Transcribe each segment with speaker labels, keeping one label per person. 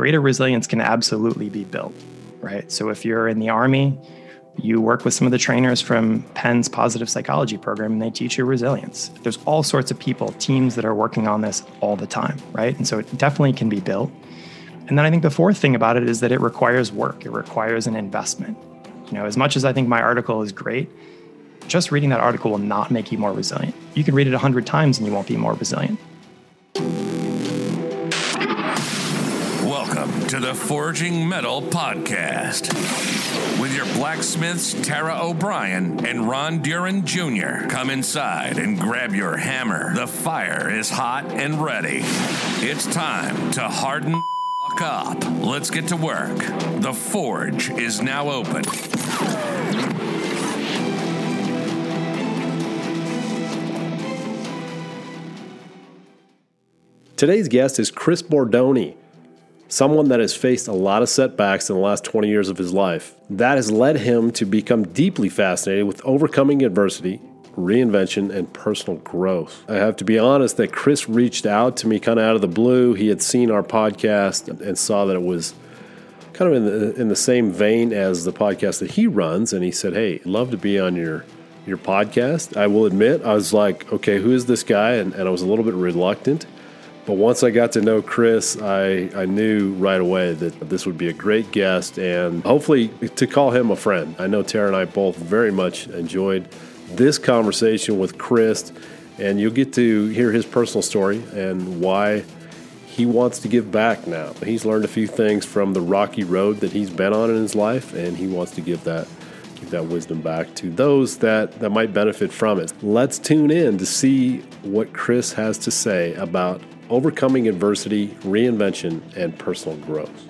Speaker 1: greater resilience can absolutely be built, right? So if you're in the Army, you work with some of the trainers from Penn's positive psychology program and they teach you resilience. There's all sorts of people, teams that are working on this all the time, right? And so it definitely can be built. And then I think the fourth thing about it is that it requires work, it requires an investment. You know, as much as I think my article is great, just reading that article will not make you more resilient. You can read it a hundred times and you won't be more resilient.
Speaker 2: To the Forging Metal Podcast with your blacksmiths Tara O'Brien and Ron Duran Jr. Come inside and grab your hammer. The fire is hot and ready. It's time to harden up. Let's get to work. The forge is now open.
Speaker 3: Today's guest is Chris Bordoni, someone that has faced a lot of setbacks in the last 20 years of his life. That has led him to become deeply fascinated with overcoming adversity, reinvention, and personal growth. I have to be honest that Chris reached out to me kind of out of the blue. He had seen our podcast and saw that it was kind of in the, in the same vein as the podcast that he runs, and he said, "Hey, love to be on your." Your podcast. I will admit, I was like, okay, who is this guy? And, and I was a little bit reluctant. But once I got to know Chris, I, I knew right away that this would be a great guest and hopefully to call him a friend. I know Tara and I both very much enjoyed this conversation with Chris, and you'll get to hear his personal story and why he wants to give back now. He's learned a few things from the rocky road that he's been on in his life, and he wants to give that give that wisdom back to those that, that might benefit from it. Let's tune in to see what Chris has to say about overcoming adversity, reinvention, and personal growth.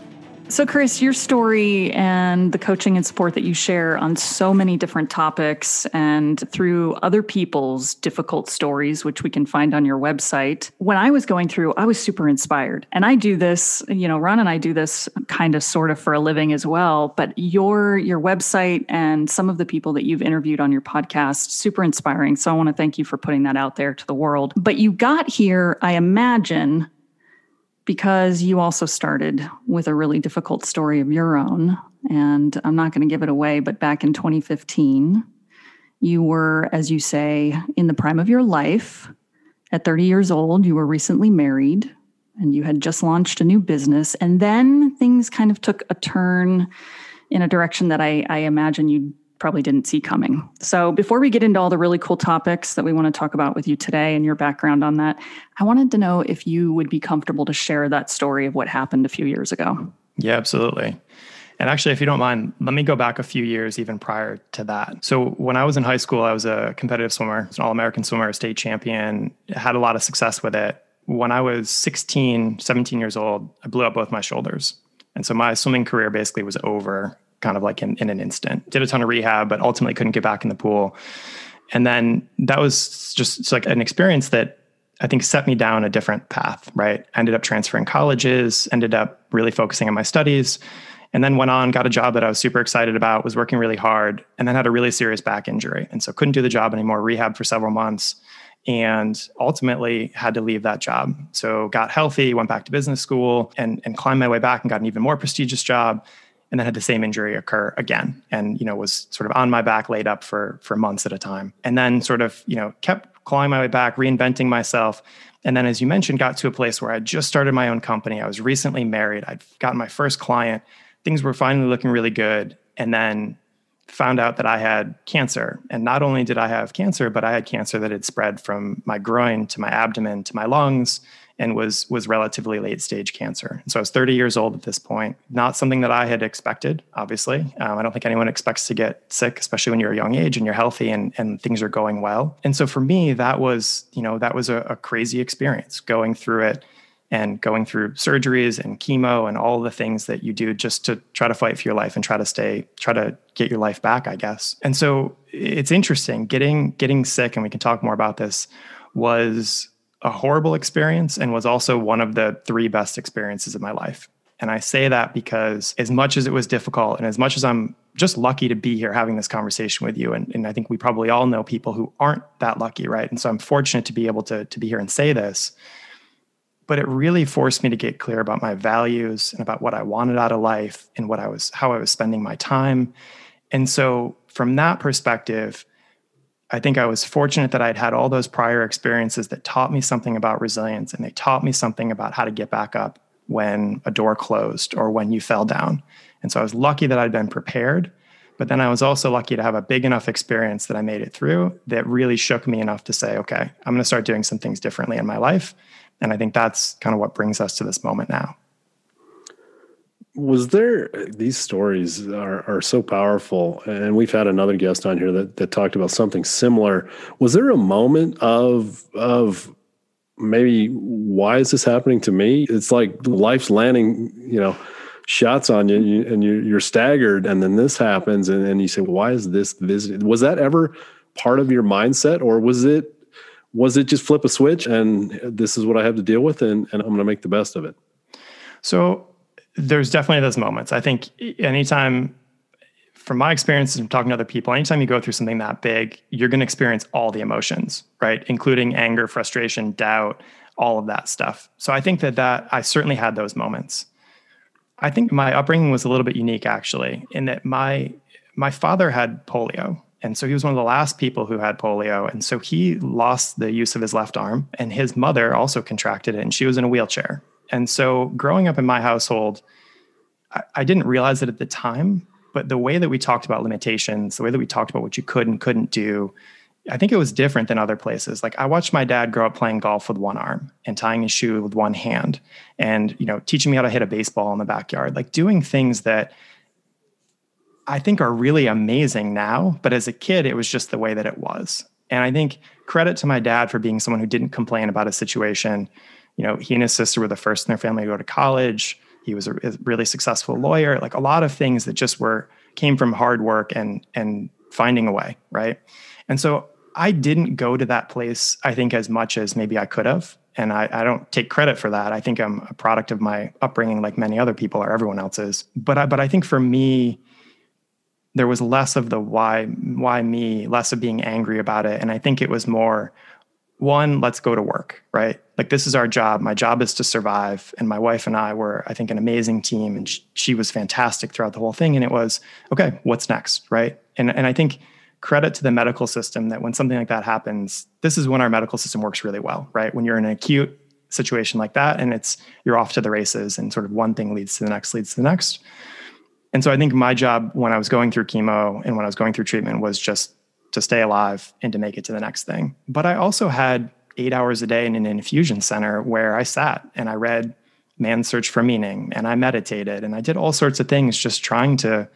Speaker 4: So, Chris, your story and the coaching and support that you share on so many different topics and through other people's difficult stories, which we can find on your website. When I was going through, I was super inspired. And I do this, you know, Ron and I do this kind of sort of for a living as well. But your your website and some of the people that you've interviewed on your podcast, super inspiring. So I want to thank you for putting that out there to the world. But you got here, I imagine, because you also started with a really difficult story of your own. And I'm not going to give it away, but back in 2015, you were, as you say, in the prime of your life. At 30 years old, you were recently married and you had just launched a new business. And then things kind of took a turn in a direction that I, I imagine you probably didn't see coming. So, before we get into all the really cool topics that we want to talk about with you today and your background on that, I wanted to know if you would be comfortable to share that story of what happened a few years ago.
Speaker 1: Yeah, absolutely. And actually, if you don't mind, let me go back a few years even prior to that. So, when I was in high school, I was a competitive swimmer, an All American swimmer, state champion, had a lot of success with it. When I was 16, 17 years old, I blew up both my shoulders. And so my swimming career basically was over kind of like in, in an instant. Did a ton of rehab, but ultimately couldn't get back in the pool. And then that was just like an experience that I think set me down a different path, right? Ended up transferring colleges, ended up really focusing on my studies, and then went on, got a job that I was super excited about, was working really hard, and then had a really serious back injury. And so couldn't do the job anymore, rehab for several months, and ultimately had to leave that job. So got healthy, went back to business school, and, and climbed my way back and got an even more prestigious job and then had the same injury occur again and you know was sort of on my back laid up for for months at a time. And then sort of you know kept clawing my way back reinventing myself. And then as you mentioned got to a place where i just started my own company. I was recently married. I'd gotten my first client. Things were finally looking really good. And then found out that i had cancer. And not only did i have cancer but i had cancer that had spread from my groin to my abdomen to my lungs and was was relatively late stage cancer. so I was 30 years old at this point. Not something that I had expected. Obviously, um, I don't think anyone expects to get sick, especially when you're a young age and you're healthy and and things are going well. And so for me, that was you know that was a, a crazy experience going through it and going through surgeries and chemo and all the things that you do just to try to fight for your life and try to stay try to get your life back i guess and so it's interesting getting getting sick and we can talk more about this was a horrible experience and was also one of the three best experiences of my life. And I say that because as much as it was difficult and as much as I'm just lucky to be here having this conversation with you, and, and I think we probably all know people who aren't that lucky, right? And so I'm fortunate to be able to, to be here and say this. but it really forced me to get clear about my values and about what I wanted out of life and what I was how I was spending my time. And so from that perspective, I think I was fortunate that I'd had all those prior experiences that taught me something about resilience and they taught me something about how to get back up when a door closed or when you fell down. And so I was lucky that I'd been prepared. But then I was also lucky to have a big enough experience that I made it through that really shook me enough to say, okay, I'm going to start doing some things differently in my life. And I think that's kind of what brings us to this moment now.
Speaker 3: Was there these stories are, are so powerful, and we've had another guest on here that, that talked about something similar. Was there a moment of of maybe why is this happening to me? It's like life's landing, you know, shots on you, and you, are staggered, and then this happens, and, you say, "Why is this visit?" Was that ever part of your mindset, or was it was it just flip a switch and this is what I have to deal with and, and I'm going to make the best of it?
Speaker 1: So there's definitely those moments. I think anytime, from my experience and talking to other people, anytime you go through something that big, you're going to experience all the emotions, right? Including anger, frustration, doubt, all of that stuff. So I think that that I certainly had those moments. I think my upbringing was a little bit unique actually, in that my my father had polio and so he was one of the last people who had polio. And so he lost the use of his left arm. And his mother also contracted it, and she was in a wheelchair. And so growing up in my household, I, I didn't realize it at the time, but the way that we talked about limitations, the way that we talked about what you could and couldn't do, I think it was different than other places. Like I watched my dad grow up playing golf with one arm and tying his shoe with one hand and, you know, teaching me how to hit a baseball in the backyard, like doing things that I think are really amazing now. But as a kid, it was just the way that it was. And I think credit to my dad for being someone who didn't complain about a situation. You know, he and his sister were the first in their family to go to college. He was a really successful lawyer. Like a lot of things that just were came from hard work and and finding a way, right? And so I didn't go to that place, I think, as much as maybe I could have. And I, I, don't take credit for that. I think I'm a product of my upbringing, like many other people or everyone else is. But I, but I think for me, there was less of the why why me less of being angry about it and i think it was more one let's go to work right? Like this is our job. My job is to survive. And my wife and i were i think an amazing team. And she, she was fantastic throughout the whole thing. And it was okay what's next right? And and i think credit to the medical system that when something like that happens this is when our medical system works really well right? When you're in an acute situation like that and it's you're off to the races and sort of one thing leads to the next leads to the next. And so I think my job when I was going through chemo and when I was going through treatment was just to stay alive and to make it to the next thing. But I also had eight hours a day in an infusion center where I sat and I read Man's Search for Meaning and I meditated and I did all sorts of things just trying to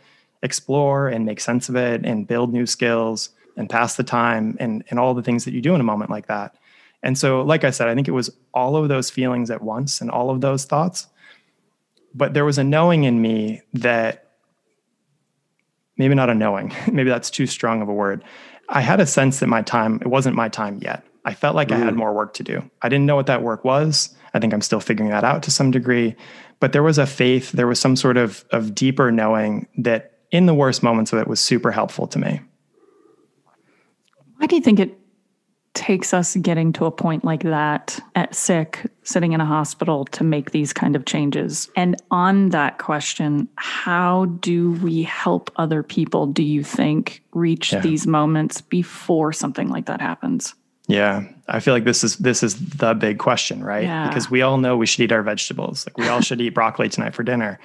Speaker 1: explore and make sense of it and build new skills and pass the time and, and all the things that you do in a moment like that. And so, like I said, I think it was all of those feelings at once and all of those thoughts. But there was a knowing in me that maybe not a knowing, maybe that's too strong of a word. I had a sense that my time, it wasn't my time yet. I felt like mm. I had mm. more work to do. I didn't know what that work was. I think I'm still figuring that out to some degree. But there was a faith, there was some sort of, of deeper knowing that in the worst moments of it was super helpful to me.
Speaker 4: Why do you think it takes us getting to a point like that at sick, sitting in a hospital to make these kind of changes? And on that question, how do we help other people, do you think, reach yeah. these moments before something like that happens?
Speaker 1: Yeah, I feel like this is this is the big question, right? Yeah. Because we all know we should eat our vegetables. Like we all should eat broccoli tonight for dinner.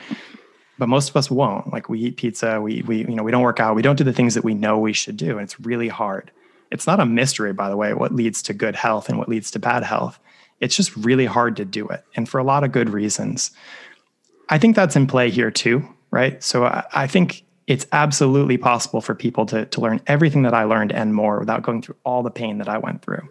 Speaker 1: But most of us won't. Like we eat pizza, we we you know, we don't work out, we don't do the things that we know we should do, and it's really hard. It's not a mystery, by the way, what leads to good health and what leads to bad health. It's just really hard to do it, and for a lot of good reasons. I think that's in play here too, right? So I, I think it's absolutely possible for people to, to learn everything that I learned and more without going through all the pain that I went through.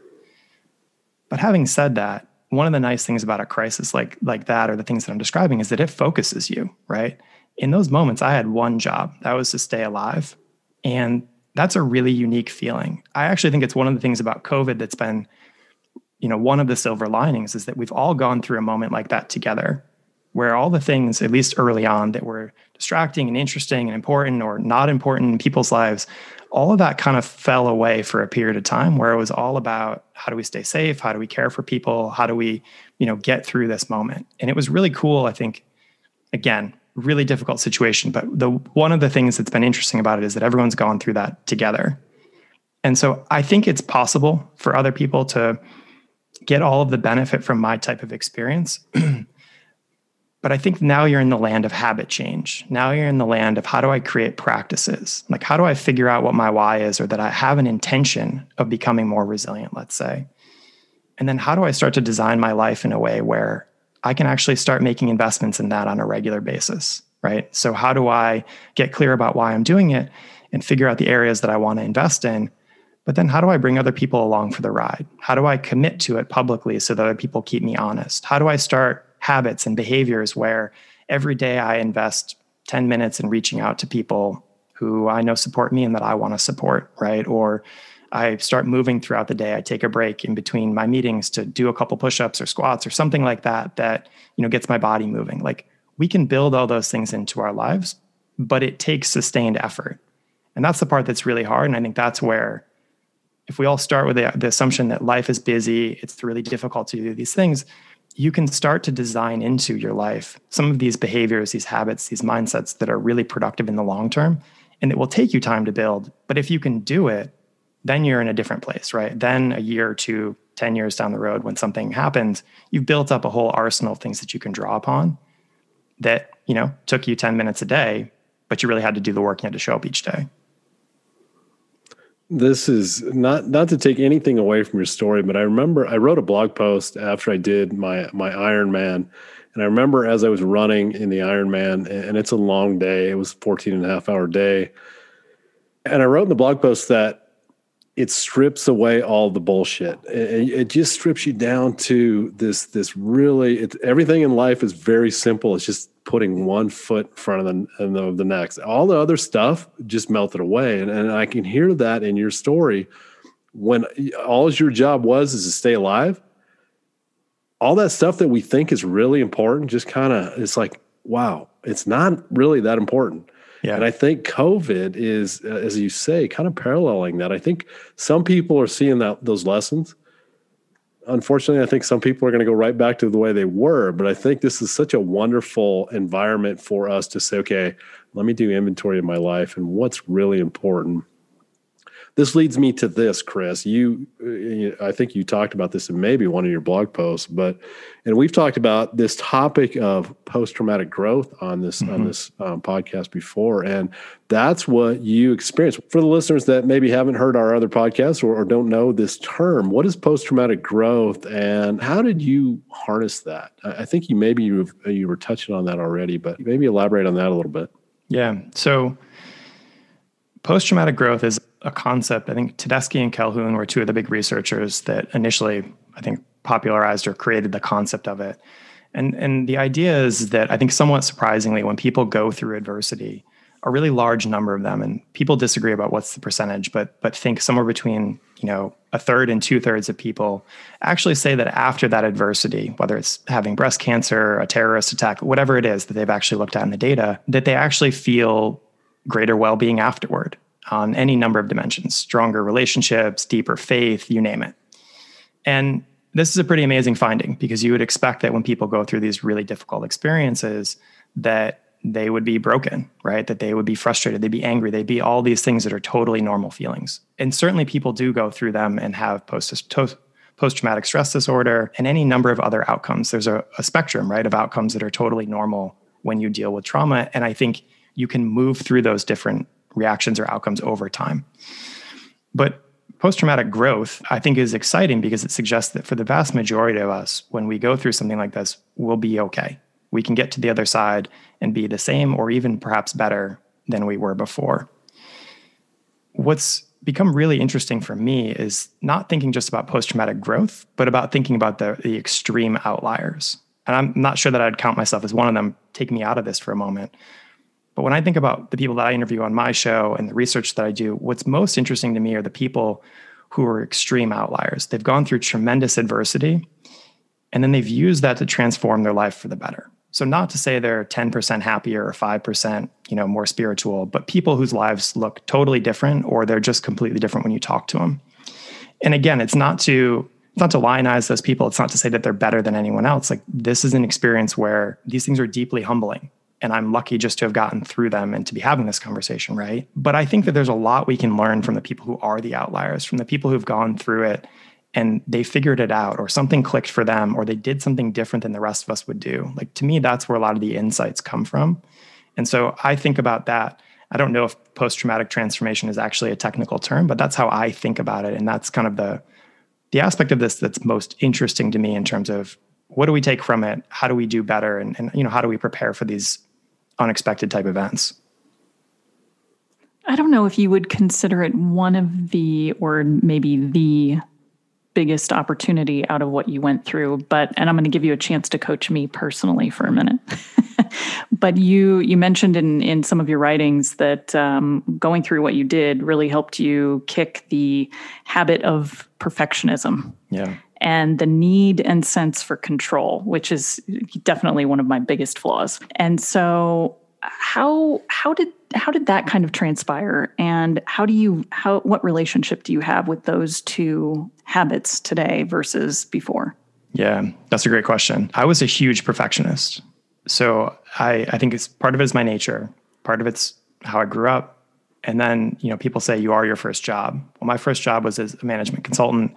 Speaker 1: But having said that, one of the nice things about a crisis like like that or the things that I'm describing is that it focuses you, right? In those moments I had one job. That was to stay alive. And that's a really unique feeling. I actually think it's one of the things about COVID that's been, you know, one of the silver linings is that we've all gone through a moment like that together where all the things, at least early on, that were distracting and interesting and important or not important in people's lives, all of that kind of fell away for a period of time where it was all about how do we stay safe? How do we care for people? How do we, you know, get through this moment? And it was really cool, I think, again, really difficult situation. But the one of the things that's been interesting about it is that everyone's gone through that together. And so I think it's possible for other people to get all of the benefit from my type of experience. but I think now you're in the land of habit change. Now you're in the land of how do I create practices? Like, how do I figure out what my why is or that I have an intention of becoming more resilient, let's say? And then how do I start to design my life in a way where I can actually start making investments in that on a regular basis, right? So, how do I get clear about why I'm doing it and figure out the areas that I want to invest in? But then, how do I bring other people along for the ride? How do I commit to it publicly so that other people keep me honest? How do I start habits and behaviors where every day I invest 10 minutes in reaching out to people who I know support me and that I want to support, right? Or I start moving throughout the day. I take a break in between my meetings to do a couple push-ups or squats or something like that that, you know, gets my body moving. Like we can build all those things into our lives, but it takes sustained effort. And that's the part that's really hard and I think that's where if we all start with the, the assumption that life is busy, it's really difficult to do these things, you can start to design into your life some of these behaviors, these habits, these mindsets that are really productive in the long term and it will take you time to build. But if you can do it, then you're in a different place, right? Then a year or two, 10 years down the road, when something happens, you've built up a whole arsenal of things that you can draw upon that, you know, took you 10 minutes a day, but you really had to do the work. You had to show up each day.
Speaker 3: This is not not to take anything away from your story, but I remember I wrote a blog post after I did my my Ironman. And I remember as I was running in the Ironman, and it's a long day, it was 14 and a half hour day. And I wrote in the blog post that it strips away all the bullshit. It, it, just strips you down to this this really it, everything in life is very simple. It's just putting one foot in front of the, the next. All the other stuff just melted away, and, and I can hear that in your story. When all your job was is to stay alive, all that stuff that we think is really important just kind of it's like wow, it's not really that important yeah. And I think COVID is, uh, as you say, kind of paralleling that. I think some people are seeing that those lessons. Unfortunately, I think some people are going to go right back to the way they were. But I think this is such a wonderful environment for us to say, okay, let me do inventory of my life and what's really important this leads me to this, Chris. You, uh, I think you talked about this in maybe one of your blog posts, but and we've talked about this topic of post traumatic growth on this mm-hmm. on this um, podcast before, and that's what you experienced. For the listeners that maybe haven't heard our other podcasts or, or don't know this term, what is post traumatic growth, and how did you harness that? I, I think you maybe you you were touching on that already, but maybe elaborate on that a little bit.
Speaker 1: Yeah. So post traumatic growth is a concept. I think Tedeschi and Calhoun were two of the big researchers that initially, I think, popularized or created the concept of it. And and the idea is that I think somewhat surprisingly, when people go through adversity, a really large number of them, and people disagree about what's the percentage, but but think somewhere between you know a third and two thirds of people actually say that after that adversity, whether it's having breast cancer, a terrorist attack, whatever it is that they've actually looked at in the data, that they actually feel greater well-being afterward on any number of dimensions stronger relationships, deeper faith, you name it. And this is a pretty amazing finding because you would expect that when people go through these really difficult experiences, that they would be broken, right? That they would be frustrated, they'd be angry, they'd be all these things that are totally normal feelings. And certainly people do go through them and have post post traumatic stress disorder and any number of other outcomes. There's a, a spectrum, right, of outcomes that are totally normal when you deal with trauma. And I think you can move through those different reactions or outcomes over time. But post traumatic growth, I think, is exciting because it suggests that for the vast majority of us, when we go through something like this, we'll be okay. We can get to the other side and be the same or even perhaps better than we were before. What's become really interesting for me is not thinking just about post traumatic growth, but about thinking about the, the extreme outliers. And I'm not sure that I'd count myself as one of them. Take me out of this for a moment. But when I think about the people that I interview on my show and the research that I do, what's most interesting to me are the people who are extreme outliers. They've gone through tremendous adversity and then they've used that to transform their life for the better. So not to say they're 10% happier or 5%, you know, more spiritual, but people whose lives look totally different or they're just completely different when you talk to them. And again, it's not to it's not to lionize those people. It's not to say that they're better than anyone else. Like this is an experience where these things are deeply humbling. And I'm lucky just to have gotten through them and to be having this conversation, right? But I think that there's a lot we can learn from the people who are the outliers, from the people who've gone through it and they figured it out or something clicked for them or they did something different than the rest of us would do. Like to me, that's where a lot of the insights come from. And so I think about that. I don't know if post traumatic transformation is actually a technical term, but that's how I think about it. And that's kind of the the aspect of this that's most interesting to me in terms of what do we take from it? How do we do better? And, and you know, how do we prepare for these unexpected type events?
Speaker 4: I don't know if you would consider it one of the, or maybe the biggest opportunity out of what you went through but and i'm going to give you a chance to coach me personally for a minute. But you you mentioned in in some of your writings that um, going through what you did really helped you kick the habit of perfectionism.
Speaker 1: Yeah
Speaker 4: and the need and sense for control which is definitely one of my biggest flaws. And so how how did how did that kind of transpire? And how do you how what relationship do you have with those two habits today versus before?
Speaker 1: Yeah that's a great question. I was a huge perfectionist. So i i think it's part of it is my nature part of it's how i grew up. And then you know people say you are your first job. Well my first job was as a management consultant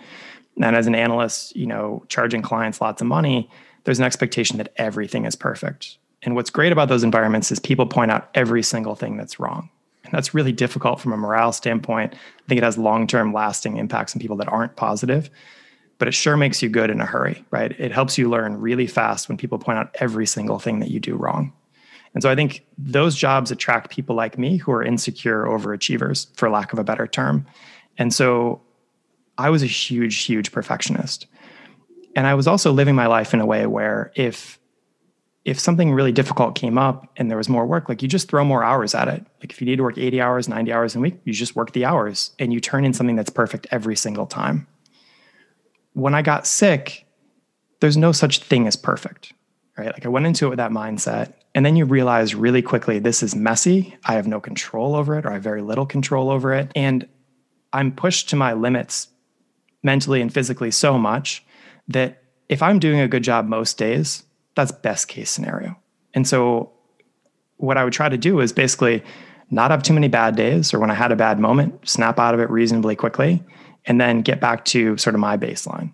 Speaker 1: and as an analyst you know charging clients lots of money there's an expectation that everything is perfect and what's great about those environments is people point out every single thing that's wrong. And that's really difficult from a morale standpoint. I think it has long term lasting impacts on people that aren't positive, but it sure makes you good in a hurry, right? It helps you learn really fast when people point out every single thing that you do wrong. And so I think those jobs attract people like me who are insecure overachievers, for lack of a better term. And so I was a huge, huge perfectionist. And I was also living my life in a way where if if something really difficult came up and there was more work, like you just throw more hours at it. Like if you need to work 80 hours, 90 hours a week, you just work the hours and you turn in something that's perfect every single time. When I got sick, there's no such thing as perfect, right? Like I went into it with that mindset. And then you realize really quickly this is messy. I have no control over it, or I have very little control over it. And I'm pushed to my limits mentally and physically so much that if I'm doing a good job most days, that's best case scenario. And so what I would try to do is basically not have too many bad days or when I had a bad moment, snap out of it reasonably quickly and then get back to sort of my baseline.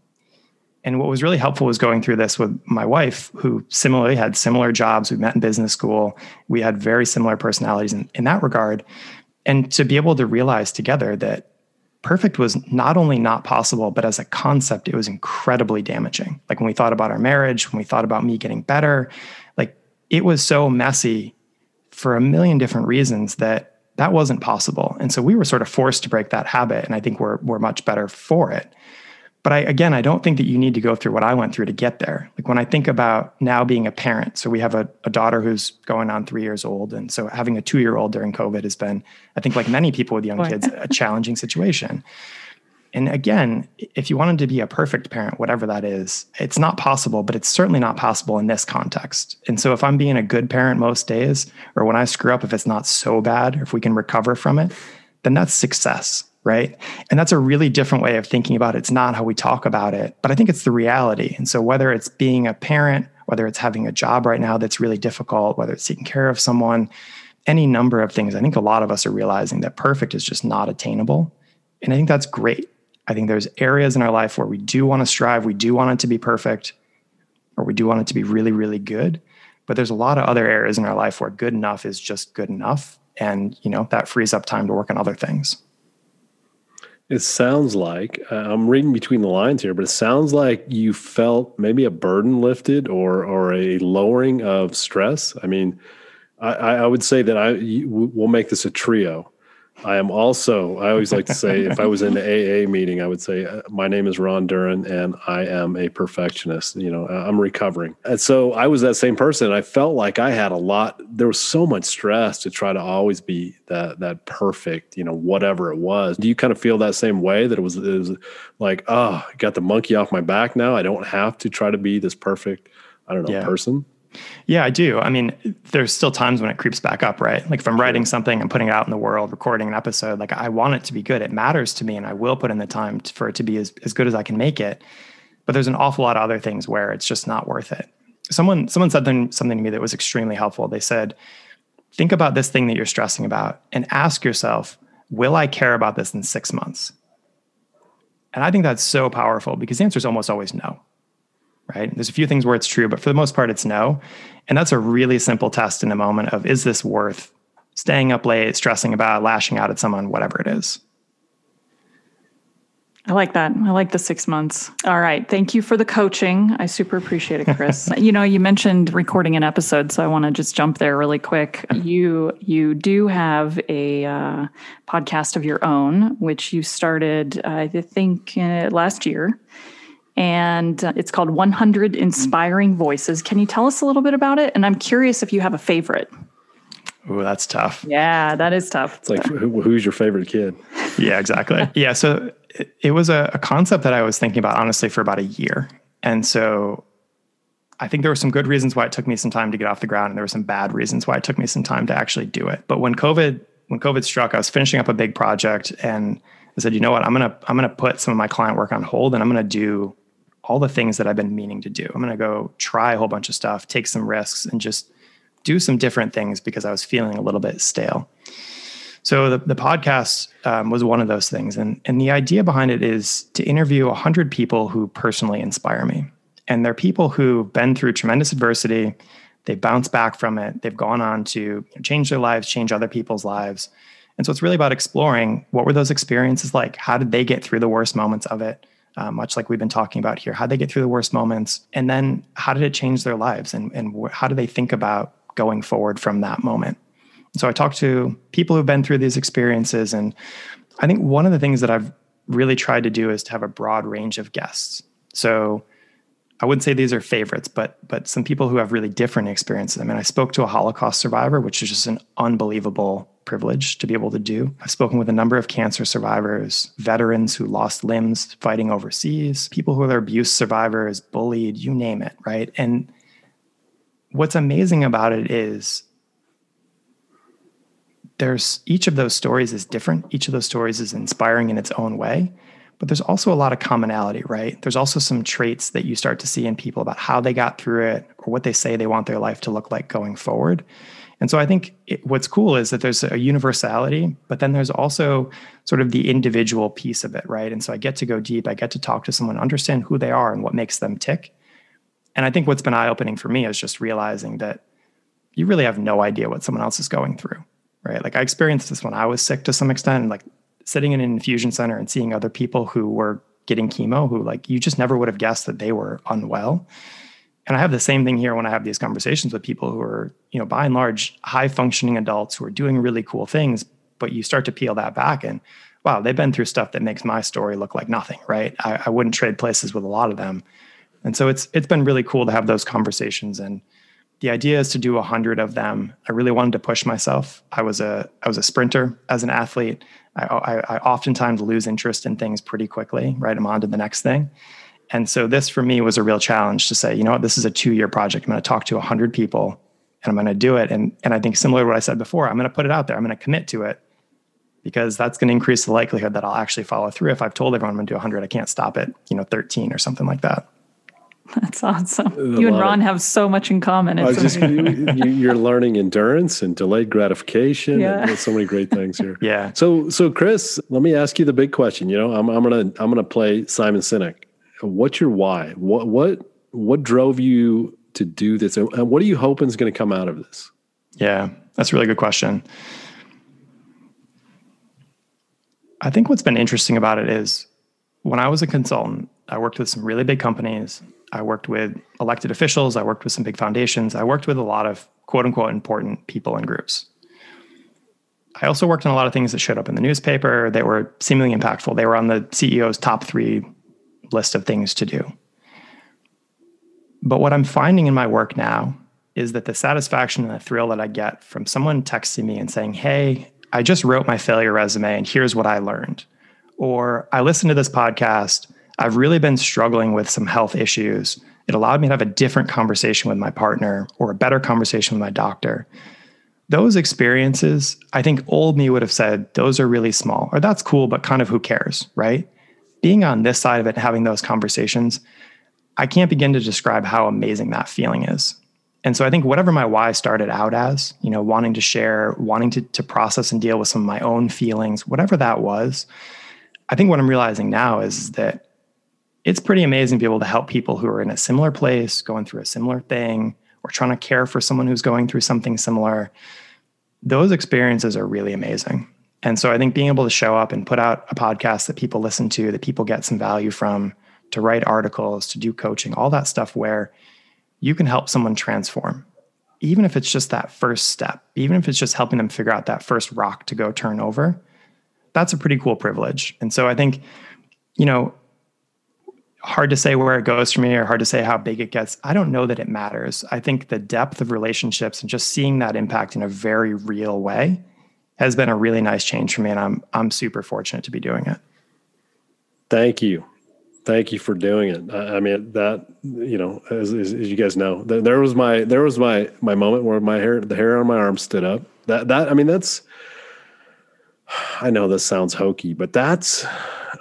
Speaker 1: And what was really helpful was going through this with my wife, who similarly had similar jobs. We met in business school. We had very similar personalities in, in that regard. And to be able to realize together that perfect was not only not possible, but as a concept, it was incredibly damaging. Like when we thought about our marriage, when we thought about me getting better, like it was so messy for a million different reasons that that wasn't possible. And so we were sort of forced to break that habit. And I think we're, we're much better for it. But I, again, I don't think that you need to go through what I went through to get there. Like when I think about now being a parent, so we have a, a daughter who's going on three years old. And so having a two year old during COVID has been, I think, like many people with young kids, a challenging situation. And again, if you wanted to be a perfect parent, whatever that is, it's not possible, but it's certainly not possible in this context. And so if I'm being a good parent most days, or when I screw up, if it's not so bad, or if we can recover from it, then that's success right? And that's a really different way of thinking about it. It's not how we talk about it, but I think it's the reality. And so whether it's being a parent, whether it's having a job right now that's really difficult, whether it's taking care of someone, any number of things, I think a lot of us are realizing that perfect is just not attainable. And I think that's great. I think there's areas in our life where we do want to strive, we do want it to be perfect, or we do want it to be really, really good. But there's a lot of other areas in our life where good enough is just good enough. And, you know, that frees up time to work on other things.
Speaker 3: It sounds like uh, I'm reading between the lines here, but it sounds like you felt maybe a burden lifted or or a lowering of stress. I mean, I, I would say that I we'll make this a trio. I am also, I always like to say, if I was in an AA meeting, I would say, uh, My name is Ron Duran and I am a perfectionist. You know, I'm recovering. And so I was that same person. I felt like I had a lot, there was so much stress to try to always be that, that perfect, you know, whatever it was. Do you kind of feel that same way that it was, it was like, oh, I got the monkey off my back now. I don't have to try to be this perfect, I don't know, yeah. person?
Speaker 1: Yeah, I do. I mean, there's still times when it creeps back up, right? Like if I'm writing something, I'm putting it out in the world, recording an episode, like I want it to be good. It matters to me and I will put in the time for it to be as, as good as I can make it. But there's an awful lot of other things where it's just not worth it. Someone someone said something, something to me that was extremely helpful. They said, think about this thing that you're stressing about and ask yourself, will I care about this in six months? And I think that's so powerful because the answer is almost always no right? There's a few things where it's true, but for the most part, it's no. And that's a really simple test in a moment of is this worth staying up late, stressing about, lashing out at someone, whatever it is.
Speaker 4: I like that. I like the six months. All right. Thank you for the coaching. I super appreciate it, Chris. you know, you mentioned recording an episode, so I want to just jump there really quick. You you do have a uh, podcast of your own, which you started, I think, uh, last year and uh, it's called 100 Inspiring Voices. Can you tell us a little bit about it? And I'm curious if you have a favorite.
Speaker 1: Oh, that's tough.
Speaker 4: Yeah, that is tough.
Speaker 3: It's like, who, who's your favorite kid?
Speaker 1: yeah, exactly. yeah. So it, it was a, a concept that I was thinking about, honestly, for about a year. And so I think there were some good reasons why it took me some time to get off the ground, and there were some bad reasons why it took me some time to actually do it. But when COVID when COVID struck, I was finishing up a big project, and I said, you know what, I'm gonna I'm gonna put some of my client work on hold, and I'm gonna do all the things that I've been meaning to do. I'm going to go try a whole bunch of stuff, take some risks, and just do some different things because I was feeling a little bit stale. So the, the podcast um, was one of those things. And, and the idea behind it is to interview 100 people who personally inspire me. And they're people who've been through tremendous adversity. They've bounced back from it. They've gone on to change their lives, change other people's lives. And so it's really about exploring what were those experiences like? How did they get through the worst moments of it? Uh, much like we've been talking about here. How they get through the worst moments, and then how did it change their lives, and and wh- how do they think about going forward from that moment? So I talked to people who've been through these experiences, and I think one of the things that I've really tried to do is to have a broad range of guests. So I wouldn't say these are favorites, but but some people who have really different experiences. I mean, I spoke to a Holocaust survivor, which is just an unbelievable privilege to be able to do. I've spoken with a number of cancer survivors, veterans who lost limbs fighting overseas, people who are abuse survivors, bullied, you name it, right? And what's amazing about it is there's each of those stories is different. Each of those stories is inspiring in its own way. But there's also a lot of commonality, right? There's also some traits that you start to see in people about how they got through it or what they say they want their life to look like going forward. And so I think it, what's cool is that there's a universality, but then there's also sort of the individual piece of it, right? And so I get to go deep. I get to talk to someone, understand who they are and what makes them tick. And I think what's been eye opening for me is just realizing that you really have no idea what someone else is going through, right? Like I experienced this when I was sick to some extent, and like sitting in an infusion center and seeing other people who were getting chemo who like you just never would have guessed that they were unwell and I have the same thing here when I have these conversations with people who are, you know, by and large, high functioning adults who are doing really cool things. But you start to peel that back and, wow, they've been through stuff that makes my story look like nothing, right? I, I wouldn't trade places with a lot of them. And so it's it's been really cool to have those conversations. And the idea is to do a hundred of them. I really wanted to push myself. I was a I was a sprinter as an athlete. I, I, I oftentimes lose interest in things pretty quickly. Right, I'm on to the next thing. And so this for me was a real challenge to say, you know what, this is a two year project. I'm going to talk to 100 people and I'm going to do it. And, and I think similar to what I said before, I'm going to put it out there. I'm going to commit to it because that's going to increase the likelihood that I'll actually follow through. If I've told everyone I'm going to do 100, I can't stop it, you know, 13 or something like that.
Speaker 4: That's awesome. You and Ron of, have so much in common.
Speaker 3: It's just, you, are learning endurance and delayed gratification. Yeah. And so many great things here.
Speaker 1: yeah.
Speaker 3: So, so Chris, let me ask you the big question. You know, I'm, I'm gonna I'm gonna play Simon Sinek what's your why? What what what drove you to do this, and what are you hoping is going to come out of this?
Speaker 1: Yeah, that's a really good question. I think what's been interesting about it is when I was a consultant, I worked with some really big companies. I worked with elected officials. I worked with some big foundations. I worked with a lot of quote unquote important people and groups. I also worked on a lot of things that showed up in the newspaper that were seemingly impactful. They were on the CEO's top three list of things to do. But what I'm finding in my work now is that the satisfaction and the thrill that I get from someone texting me and saying, Hey, I just wrote my failure resume and here's what I learned. Or I listened to this podcast. I've really been struggling with some health issues It allowed me to have a different conversation with my partner or a better conversation with my doctor. Those experiences, I think old me would have said, those are really small, or that's cool, but kind of who cares, right? Being on this side of it, having those conversations, I can't begin to describe how amazing that feeling is. And so I think whatever my why started out as, you know, wanting to share, wanting to, to process and deal with some of my own feelings, whatever that was, I think what I'm realizing now is that it's pretty amazing to be able to help people who are in a similar place, going through a similar thing, or trying to care for someone who's going through something similar. Those experiences are really amazing. And so I think being able to show up and put out a podcast that people listen to, that people get some value from, to write articles, to do coaching, all that stuff where you can help someone transform. Even if it's just that first step, even if it's just helping them figure out that first rock to go turn over, that's a pretty cool privilege. And so I think, you know, hard to say where it goes for me or hard to say how big it gets. I don't know that it matters. I think the depth of relationships and just seeing that impact in a very real way has been a really nice change for me and I'm I'm super fortunate to be doing it.
Speaker 3: Thank you. Thank you for doing it. I, mean that you know as, as, as you guys know, there was my there was my my moment where my hair the hair on my arm stood up. That that I mean that's I know this sounds hokey, but that's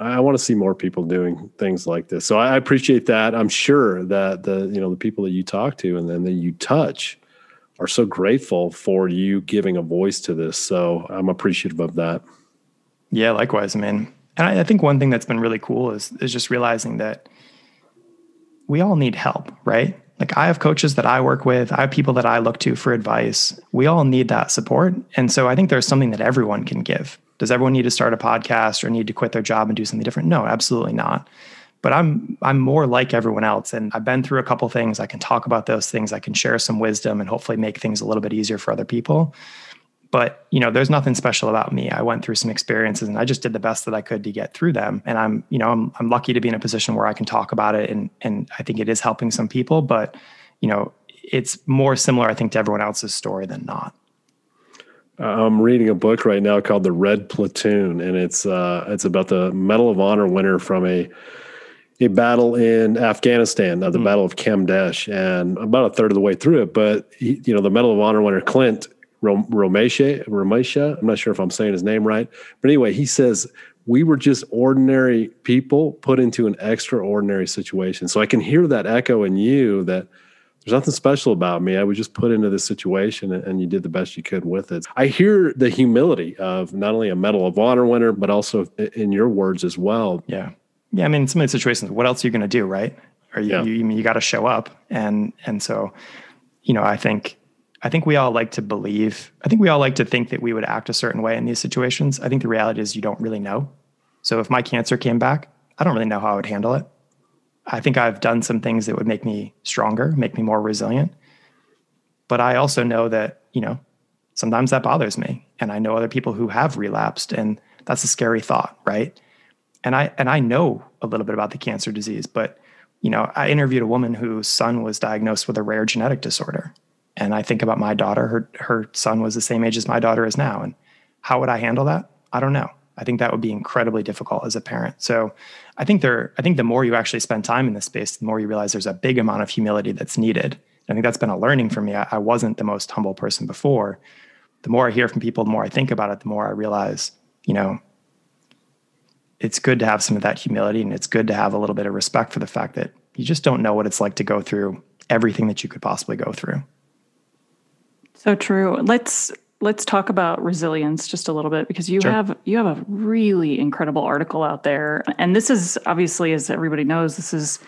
Speaker 3: I want to see more people doing things like this. So I appreciate that. I'm sure that the you know the people that you talk to and then that you touch are so grateful for you giving a voice to this. So I'm appreciative of that.
Speaker 1: Yeah, likewise. I mean, and I, I think one thing that's been really cool is is just realizing that we all need help, right? Like I have coaches that I work with, I have people that I look to for advice. We all need that support. And so I think there's something that everyone can give. Does everyone need to start a podcast or need to quit their job and do something different? No, absolutely not. But I'm I'm more like everyone else and I've been through a couple things. I can talk about those things. I can share some wisdom and hopefully make things a little bit easier for other people. But, you know, there's nothing special about me. I went through some experiences and I just did the best that I could to get through them. And I'm, you know, I'm I'm lucky to be in a position where I can talk about it and and I think it is helping some people, but you know, it's more similar I think to everyone else's story than not.
Speaker 3: I'm reading a book right now called The Red Platoon, and it's uh, it's about the Medal of Honor winner from a a battle in Afghanistan, uh, the mm. Battle of Kamdesh, and about a third of the way through it. But he, you know, the Medal of Honor winner Clint Romesha, Romesha, I'm not sure if I'm saying his name right, but anyway, he says we were just ordinary people put into an extraordinary situation. So I can hear that echo in you that there's nothing special about me. I was just put into this situation and you did the best you could with it. I hear the humility of not only a Medal of Honor winner, but also in your words as well.
Speaker 1: Yeah. Yeah. I mean, in some of the situations, what else are you going to do? Right. Or you, yeah. you, you got to show up. And, and so, you know, I think, I think we all like to believe, I think we all like to think that we would act a certain way in these situations. I think the reality is you don't really know. So if my cancer came back, I don't really know how I would handle it. I think I've done some things that would make me stronger, make me more resilient. But I also know that, you know, sometimes that bothers me. And I know other people who have relapsed and that's a scary thought, right? And I and I know a little bit about the cancer disease, but you know, I interviewed a woman whose son was diagnosed with a rare genetic disorder. And I think about my daughter, her her son was the same age as my daughter is now. And how would I handle that? I don't know. I think that would be incredibly difficult as a parent. So I think there, I think the more you actually spend time in this space, the more you realize there's a big amount of humility that's needed. I think that's been a learning for me. I, I wasn't the most humble person before. The more I hear from people, the more I think about it, the more I realize, you know, it's good to have some of that humility and it's good to have a little bit of respect for the fact that you just don't know what it's like to go through everything that you could possibly go through.
Speaker 4: So true. Let's let's talk about resilience just a little bit because you sure. have you have a really incredible article out there and this is obviously as everybody knows this is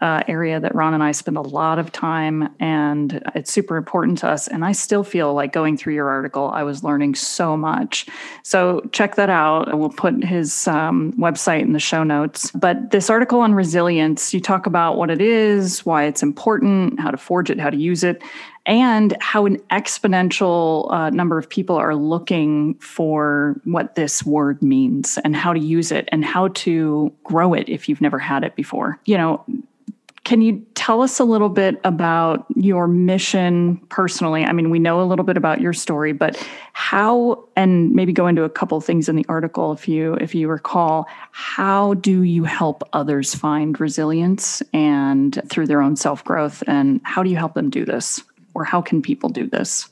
Speaker 4: uh, area that Ron and I spend a lot of time, and it's super important to us. And I still feel like going through your article, I was learning so much. So check that out. We'll put his um, website in the show notes. But this article on resilience, you talk about what it is, why it's important, how to forge it, how to use it, and how an exponential uh, number of people are looking for what this word means and how to use it and how to grow it if you've never had it before. You know, Can you tell us a little bit about your mission personally? I mean, we know a little bit about your story, but how and maybe go into a couple things in the article if you if you recall, how do you help others find resilience and through their own self-growth and how do you help them do this? Or how can people do this?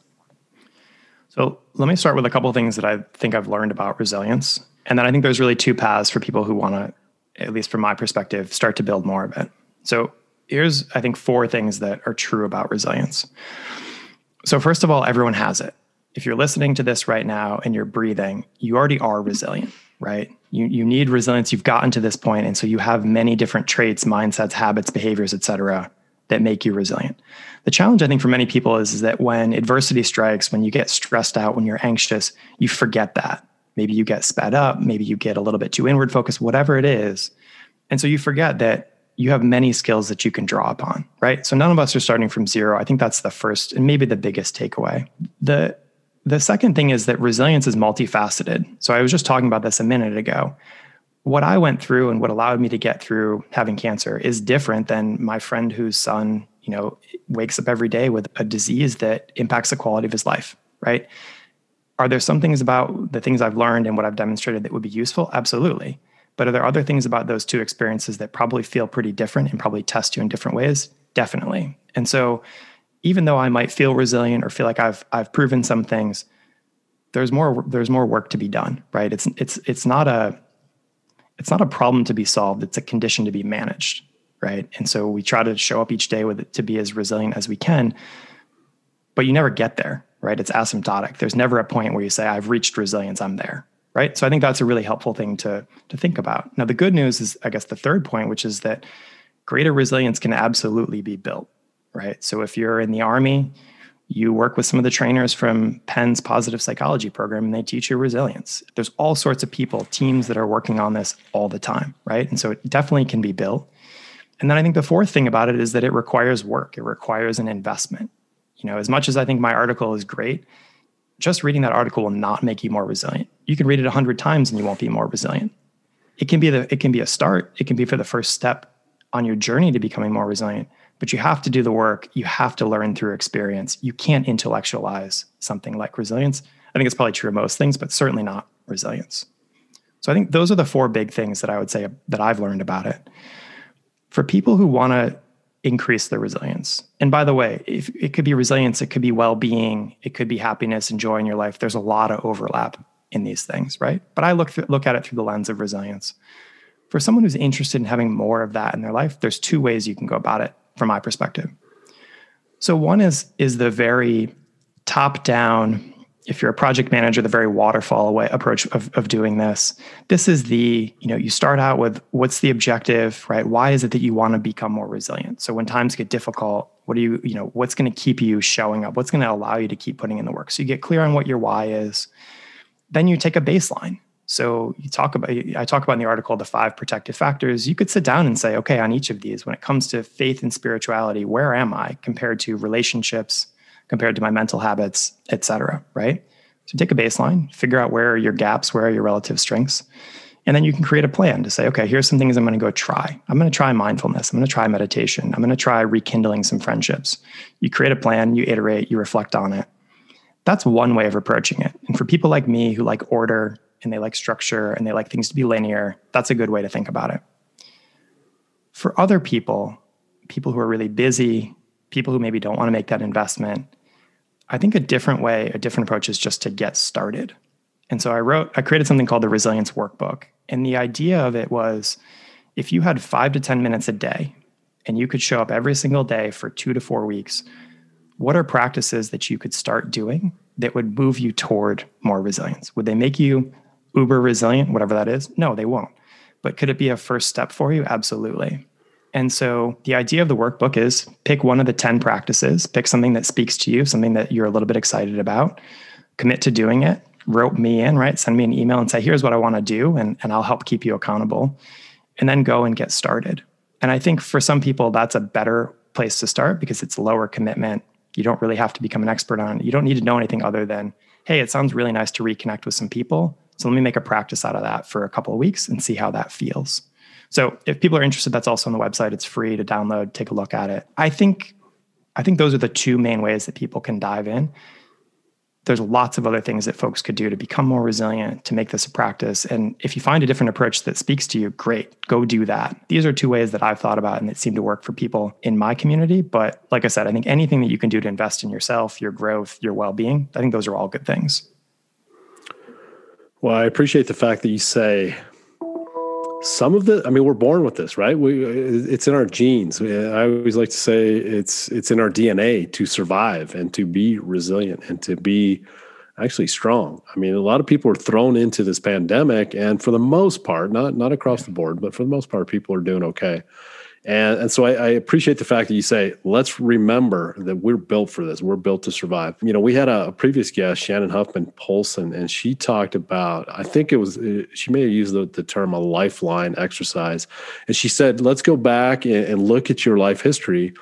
Speaker 1: So, let me start with a couple of things that I think I've learned about resilience. And then I think there's really two paths for people who want to at least from my perspective, start to build more of it. So here's, I think, four things that are true about resilience. So, first of all, everyone has it. If you're listening to this right now and you're breathing, you already are resilient, right? You, you need resilience. You've gotten to this point, and so you have many different traits, mindsets, habits, behaviors, et cetera, that make you resilient. The challenge, I think, for many people is, is that when adversity strikes, when you get stressed out, when you're anxious, you forget that. Maybe you get sped up, maybe you get a little bit too inward focused, whatever it is. And so you forget that you have many skills that you can draw upon, right? So none of us are starting from zero. I think that's the first and maybe the biggest takeaway. The the second thing is that resilience is multifaceted. So I was just talking about this a minute ago. What I went through and what allowed me to get through having cancer is different than my friend whose son, you know, wakes up every day with a disease that impacts the quality of his life, right? Are there some things about the things I've learned and what I've demonstrated that would be useful? Absolutely. But are there other things about those two experiences that probably feel pretty different and probably test you in different ways? Definitely. And so even though I might feel resilient or feel like I've I've proven some things, there's more there's more work to be done, right? It's it's it's not a it's not a problem to be solved, it's a condition to be managed, right? And so we try to show up each day with it to be as resilient as we can, but you never get there, right? It's asymptotic. There's never a point where you say I've reached resilience, I'm there, right? So I think that's a really helpful thing to to think about. Now the good news is I guess the third point which is that greater resilience can absolutely be built, right? So if you're in the army, you work with some of the trainers from Penn's positive psychology program and they teach you resilience. There's all sorts of people, teams that are working on this all the time, right? And so it definitely can be built. And then I think the fourth thing about it is that it requires work. It requires an investment. You know, as much as I think my article is great, just reading that article will not make you more resilient. You can read it a hundred times and you won't be more resilient. It can be the it can be a start. It can be for the first step on your journey to becoming more resilient. But you have to do the work. You have to learn through experience. You can't intellectualize something like resilience. I think it's probably true of most things, but certainly not resilience. So I think those are the four big things that I would say that I've learned about it. For people who want to increase their resilience. And by the way, if it could be resilience, it could be well-being, it could be happiness and joy in your life. There's a lot of overlap in these things, right? But I look th- look at it through the lens of resilience. For someone who's interested in having more of that in their life, there's two ways you can go about it from my perspective. So one is is the very top-down if you're a project manager, the very waterfall way approach of, of doing this. This is the, you know, you start out with what's the objective, right? Why is it that you want to become more resilient? So when times get difficult, what do you, you know, what's going to keep you showing up? What's going to allow you to keep putting in the work? So you get clear on what your why is. Then you take a baseline. So you talk about, I talk about in the article the five protective factors. You could sit down and say, okay, on each of these, when it comes to faith and spirituality, where am I compared to relationships, compared to my mental habits, et cetera, right? So take a baseline, figure out where are your gaps, where are your relative strengths, and then you can create a plan to say, okay, here's some things I'm going to go try. I'm going to try mindfulness. I'm going to try meditation. I'm going to try rekindling some friendships. You create a plan, you iterate, you reflect on it. That's one way of approaching it. And for people like me who like order and they like structure and they like things to be linear, that's a good way to think about it. For other people, people who are really busy, people who maybe don't want to make that investment, I think a different way, a different approach is just to get started. And so I wrote, I created something called the Resilience Workbook. And the idea of it was if you had five to 10 minutes a day and you could show up every single day for two to four weeks, what are practices that you could start doing that would move you toward more resilience? Would they make you uber resilient, whatever that is? No, they won't. But could it be a first step for you? Absolutely. And so the idea of the workbook is pick one of the 10 practices, pick something that speaks to you, something that you're a little bit excited about, commit to doing it, rope me in, right? Send me an email and say, here's what I want to do, and, and I'll help keep you accountable. And then go and get started. And I think for some people, that's a better place to start because it's lower commitment. You don't really have to become an expert on it. You don't need to know anything other than, hey, it sounds really nice to reconnect with some people. So let me make a practice out of that for a couple of weeks and see how that feels. So if people are interested, that's also on the website. It's free to download, take a look at it. I think I think those are the two main ways that people can dive in. There's lots of other things that folks could do to become more resilient, to make this a practice. And if you find a different approach that speaks to you, great, go do that. These are two ways that I've thought about and that seem to work for people in my community. But like I said, I think anything that you can do to invest in yourself, your growth, your well being, I think those are all good things.
Speaker 3: Well, I appreciate the fact that you say some of the i mean we're born with this right? We it's in our genes. I always like to say it's it's in our dna to survive and to be resilient and to be actually strong. I mean a lot of people are thrown into this pandemic and for the most part not not across the board but for the most part people are doing okay and, and so I, I, appreciate the fact that you say, let's remember that we're built for this. We're built to survive. You know, we had a, a previous guest, Shannon Huffman Polson, and she talked about, I think it was, uh, she may have used the, the term a lifeline exercise. And she said, let's go back and, and look at your life history.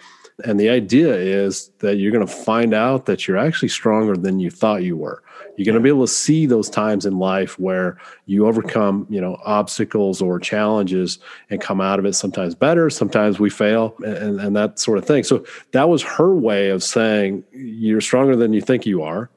Speaker 3: And the idea is that you're going to find out that you're actually stronger than you thought you were. You're going to be able to see those times in life where you overcome, you know, obstacles or challenges and come out of it sometimes better, sometimes we fail and, and that sort of thing. So that was her way of saying you're stronger than you think you are.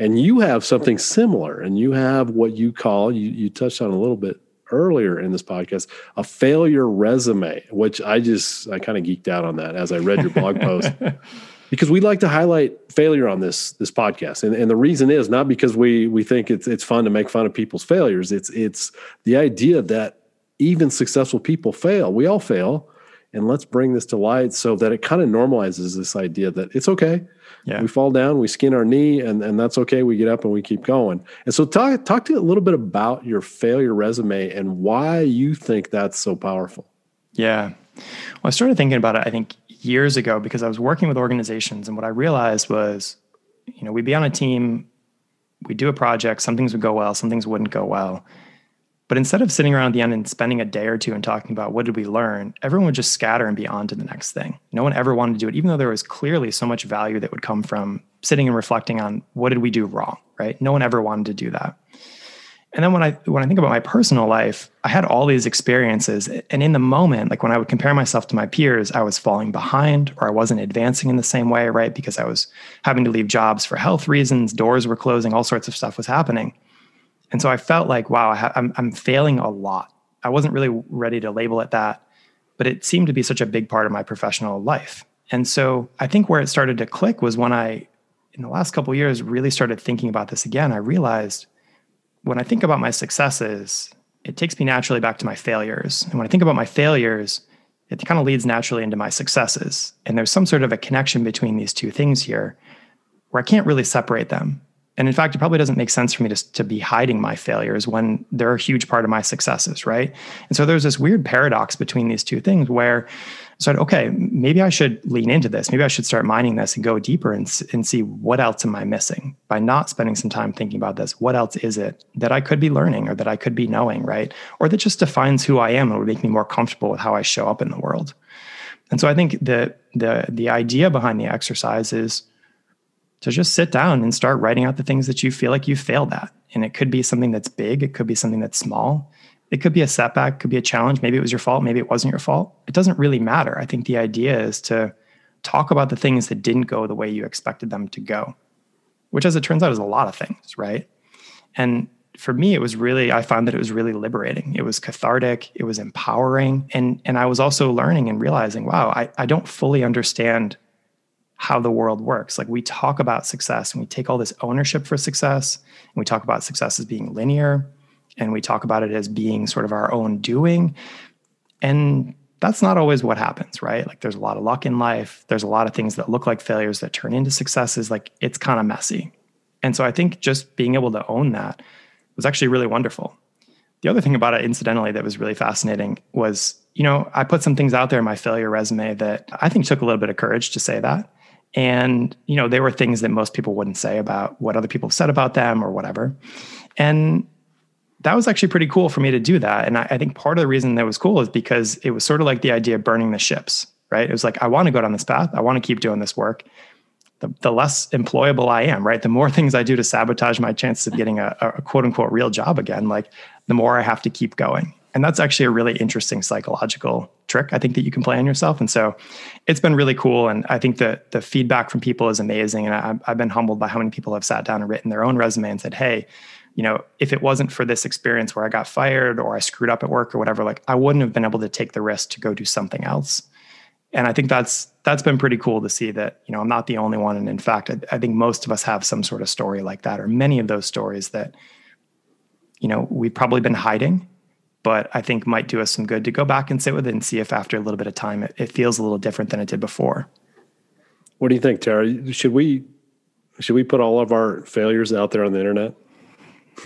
Speaker 3: And you have something similar and you have what you call, you, you touched on a little bit earlier in this podcast, a failure resume, which I just I kind of geeked out on that as I read your blog post. because we like to highlight failure on this this podcast. And, and the reason is not because we we think it's it's fun to make fun of people's failures. It's it's the idea that even successful people fail. We all fail and let's bring this to light so that it kind of normalizes this idea that it's okay yeah. we fall down we skin our knee and, and that's okay we get up and we keep going and so talk talk to a little bit about your failure resume and why you think that's so powerful
Speaker 1: yeah well i started thinking about it i think years ago because I was working with organizations and what I realized was, you know, we'd be on a team, we'd do a project, some things would go well, some things wouldn't go well. But instead of sitting around the end and spending a day or two and talking about what did we learn, everyone would just scatter and be on to the next thing. No one ever wanted to do it, even though there was clearly so much value that would come from sitting and reflecting on what did we do wrong, right? No one ever wanted to do that. And then when I when I think about my personal life, I had all these experiences and in the moment like when I would compare myself to my peers, I was falling behind or I wasn't advancing in the same way, right? Because I was having to leave jobs for health reasons, doors were closing, all sorts of stuff was happening. And so I felt like wow, I ha- I'm I'm failing a lot. I wasn't really ready to label it that, but it seemed to be such a big part of my professional life. And so I think where it started to click was when I in the last couple years really started thinking about this again. I realized when I think about my successes, it takes me naturally back to my failures. And when I think about my failures, it kind of leads naturally into my successes. And there's some sort of a connection between these two things here where I can't really separate them. And in fact, it probably doesn't make sense for me to, to be hiding my failures when they're a huge part of my successes, right? And so there's this weird paradox between these two things where I so okay, maybe I should lean into this. Maybe I should start mining this and go deeper and, and see what else am I missing by not spending some time thinking about this. What else is it that I could be learning or that I could be knowing, right? Or that just defines who I am and would make me more comfortable with how I show up in the world. And so I think the the the idea behind the exercise is to just sit down and start writing out the things that you feel like you failed at. And it could be something that's big, it could be something that's small. It could be a setback, could be a challenge. Maybe it was your fault, maybe it wasn't your fault. It doesn't really matter. I think the idea is to talk about the things that didn't go the way you expected them to go, which, as it turns out, is a lot of things, right? And for me, it was really, I found that it was really liberating. It was cathartic, it was empowering. And, and I was also learning and realizing, wow, I, I don't fully understand how the world works. Like we talk about success and we take all this ownership for success, and we talk about success as being linear and we talk about it as being sort of our own doing. And that's not always what happens, right? Like there's a lot of luck in life. There's a lot of things that look like failures that turn into successes. Like it's kind of messy. And so I think just being able to own that was actually really wonderful. The other thing about it, incidentally, that was really fascinating was, you know, I put some things out there in my failure resume that I think took a little bit of courage to say that. And, you know, they were things that most people wouldn't say about what other people have said about them or whatever. And that was actually pretty cool for me to do that. And I, I, think part of the reason that was cool is because it was sort of like the idea of burning the ships, right? It was like, I want to go down this path. I want to keep doing this work. The, the less employable I am, right? The more things I do to sabotage my chances of getting a, a quote unquote real job again, like the more I have to keep going. And that's actually a really interesting psychological trick I think that you can play on yourself. And so it's been really cool. And I think that the feedback from people is amazing. And I, I've been humbled by how many people have sat down and written their own resume and said, hey, you know, if it wasn't for this experience where I got fired or I screwed up at work or whatever, like I wouldn't have been able to take the risk to go do something else. And I think that's that's been pretty cool to see that, you know, I'm not the only one. And in fact, I, I think most of us have some sort of story like that, or many of those stories that, you know, we've probably been hiding but I think might do us some good to go back and sit with it and see if after a little bit of time it, it feels a little different than it did before.
Speaker 3: What do you think, Tara? Should we should we put all of our failures out there on the internet?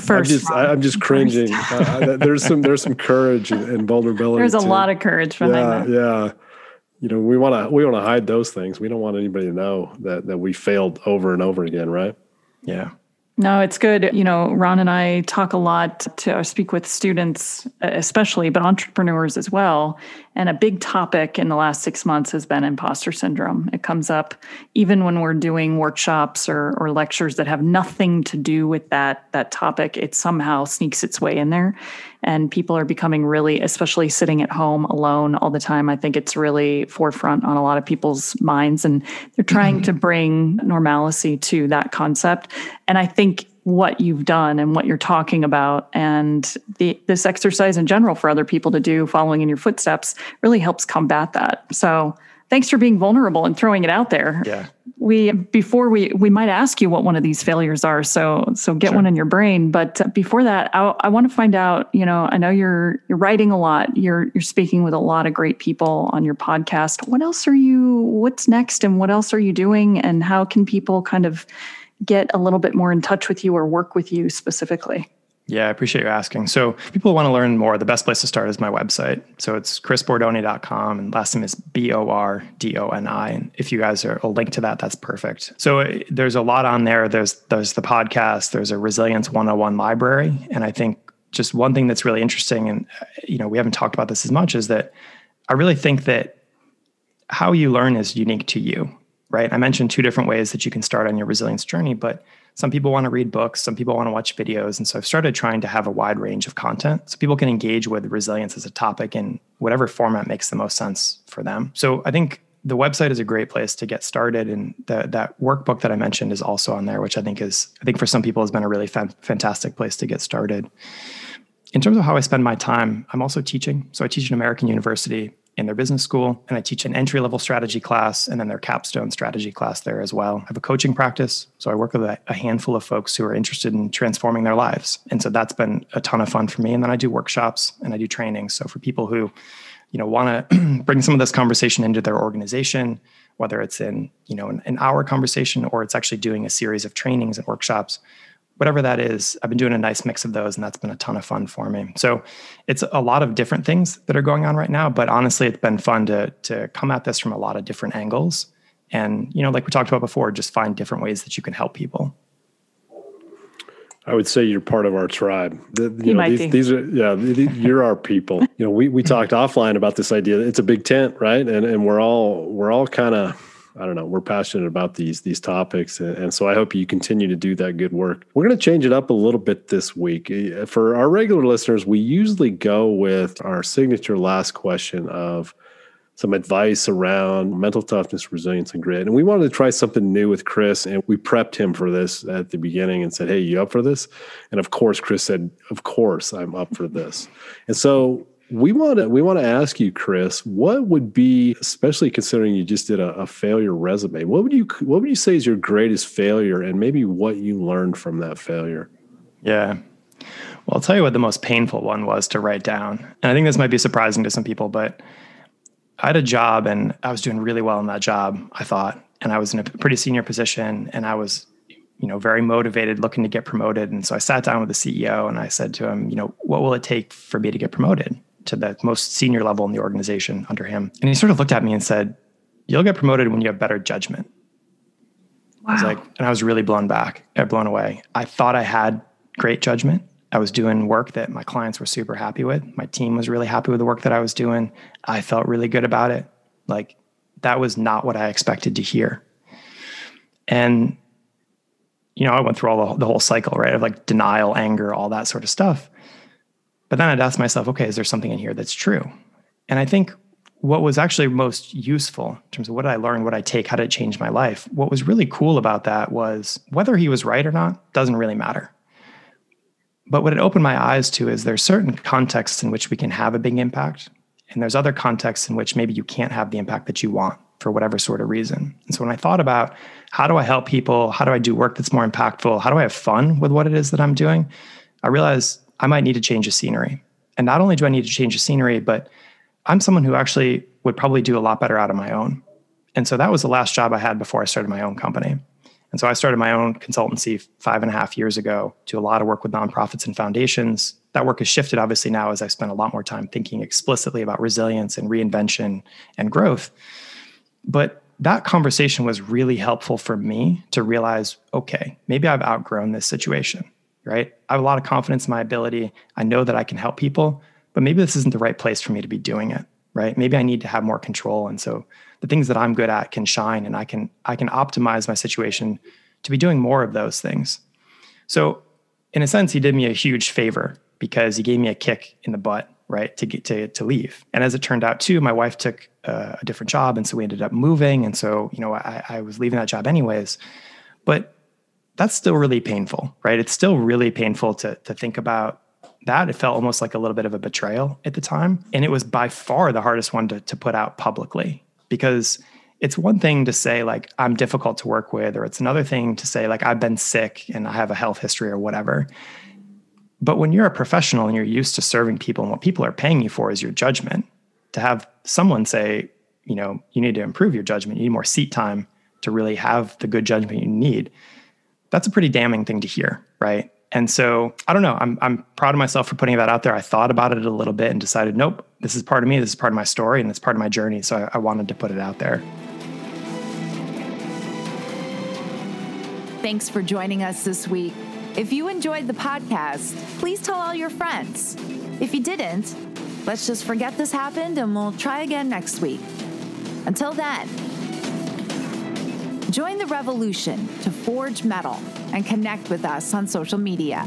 Speaker 4: First,
Speaker 3: I'm just, I'm just cringing. uh, there's some there's some courage and, and vulnerability.
Speaker 4: There's a too. lot of courage behind
Speaker 3: yeah,
Speaker 4: that.
Speaker 3: Yeah, you know, we want to we want to hide those things. We don't want anybody to know that that we failed over and over again, right?
Speaker 1: Yeah.
Speaker 4: No, it's good. You know, Ron and I talk a lot to speak with students, uh, especially, but entrepreneurs as well. And a big topic in the last six months has been imposter syndrome. It comes up even when we're doing workshops or, or lectures that have nothing to do with that, that topic. It somehow sneaks its way in there and people are becoming really especially sitting at home alone all the time i think it's really forefront on a lot of people's minds and they're trying mm-hmm. to bring normalcy to that concept and i think what you've done and what you're talking about and the, this exercise in general for other people to do following in your footsteps really helps combat that so thanks for being vulnerable and throwing it out there.
Speaker 1: Yeah.
Speaker 4: We before we we might ask you what one of these failures are, so so get sure. one in your brain. But uh, before that, I, I want to find out. You know, I know you're you're writing a lot. You're you're speaking with a lot of great people on your podcast. What else are you? What's next, and what else are you doing? And how can people kind of get a little bit more in touch with you or work with you specifically?
Speaker 1: Yeah, I appreciate you asking. So, people want to learn more. The best place to start is my website. So, it's chrisbordoni.com and last name is B O R D O N I. And if you guys are a link to that, that's perfect. So, uh, there's a lot on there. There's there's the podcast, there's a resilience 101 library, and I think just one thing that's really interesting and uh, you know, we haven't talked about this as much is that I really think that how you learn is unique to you, right? I mentioned two different ways that you can start on your resilience journey, but some people want to read books, some people want to watch videos. And so I've started trying to have a wide range of content so people can engage with resilience as a topic in whatever format makes the most sense for them. So I think the website is a great place to get started and the, that workbook that i mentioned is also on there which i think is i think for some people has been a really fan, fantastic place to get started in terms of how i spend my time i'm also teaching so i teach at american university in their business school. And I teach an entry level strategy class and then their capstone strategy class there as well. I have a coaching practice. So I work with a, handful of folks who are interested in transforming their lives. And so that's been a ton of fun for me. And then I do workshops and I do training. So for people who, you know, want to bring some of this conversation into their organization, whether it's in, you know, an, an hour conversation or it's actually doing a series of trainings and workshops, whatever that is, I've been doing a nice mix of those, and that's been a ton of fun for me. So it's a lot of different things that are going on right now, but honestly, it's been fun to to come at this from a lot of different angles, and you know, like we talked about before, just find different ways that you can help people.
Speaker 3: I would say you're part of our tribe.
Speaker 4: The, you, you know,
Speaker 3: these, these, are yeah, you're our people. You know, we we talked offline about this idea. It's a big tent, right? And and we're all we're all kind of I don't know. We're passionate about these these topics, and, and, so I hope you continue to do that good work. We're going to change it up a little bit this week. Eh, for our regular listeners, we usually go with our signature last question of some advice around mental toughness, resilience, and grit. And we wanted to try something new with Chris, and we prepped him for this at the beginning and said, "Hey, you up for this?" And of course, Chris said, "Of course, I'm up for this." And so we want to we want to ask you, Chris, what would be, especially considering you just did a, a, failure resume, what would you what would you say is your greatest failure, and maybe what you learned from that failure?
Speaker 1: Yeah. Well, I'll tell you what the most painful one was to write down. And I think this might be surprising to some people, but I had a job and I was doing really well in that job, I thought. And I was in a pretty senior position and I was, you know, very motivated, looking to get promoted. And so I sat down with the CEO and I said to him, you know, what will it take for me to get promoted? To the most senior level in the organization under him. And he sort of looked at me and said, You'll get promoted when you have better judgment. Wow. I was like, and I was really blown back, uh, blown away. I thought I had great judgment. I was doing work that my clients were super happy with. My team was really happy with the work that I was doing. I felt really good about it. Like that was not what I expected to hear. And, you know, I went through all the, the whole cycle, right? Of like denial, anger, all that sort of stuff. But then I'd ask myself, okay, is there something in here that's true? And I think what was actually most useful in terms of what did I learn, what I take, how did it change my life? What was really cool about that was whether he was right or not doesn't really matter. But what it opened my eyes to is there's certain contexts in which we can have a big impact, and there's other contexts in which maybe you can't have the impact that you want for whatever sort of reason. And so when I thought about how do I help people, how do I do work that's more impactful, how do I have fun with what it is that I'm doing, I realized I might need to change the scenery. And not only do I need to change the scenery, but I'm someone who actually would probably do a lot better out of my own. And so that was the last job I had before I started my own company. And so I started my own consultancy five and a half years ago, do a lot of work with nonprofits and foundations. That work has shifted obviously now as I spend a lot more time thinking explicitly about resilience and reinvention and growth. But that conversation was really helpful for me to realize okay, maybe I've outgrown this situation, right? I have a lot of confidence in my ability. I know that I can help people, but maybe this isn't the right place for me to be doing it, right? Maybe I need to have more control. And so the things that I'm good at can shine and I can I can optimize my situation to be doing more of those things. So in a sense, he did me a huge favor because he gave me a kick in the butt, right, to get to to leave. And as it turned out, too, my wife took a different job, and so we ended up moving. And so you know, I, I was leaving that job anyways, but that's still really painful, right? It's still really painful to to think about that. It felt almost like a little bit of a betrayal at the time, and it was by far the hardest one to to put out publicly because it's one thing to say like i'm difficult to work with or it's another thing to say like i've been sick and i have a health history or whatever but when you're a professional and you're used to serving people and what people are paying you for is your judgment to have someone say you know you need to improve your judgment you need more seat time to really have the good judgment you need that's a pretty damning thing to hear right and so I don't know. I'm I'm proud of myself for putting that out there. I thought about it a little bit and decided, nope, this is part of me. This is part of my story, and it's part of my journey. So I, I wanted to put it out there.
Speaker 5: Thanks for joining us this week. If you enjoyed the podcast, please tell all your friends. If you didn't, let's just forget this happened and we'll try again next week. Until then, join the revolution to forge metal and connect with us on social media.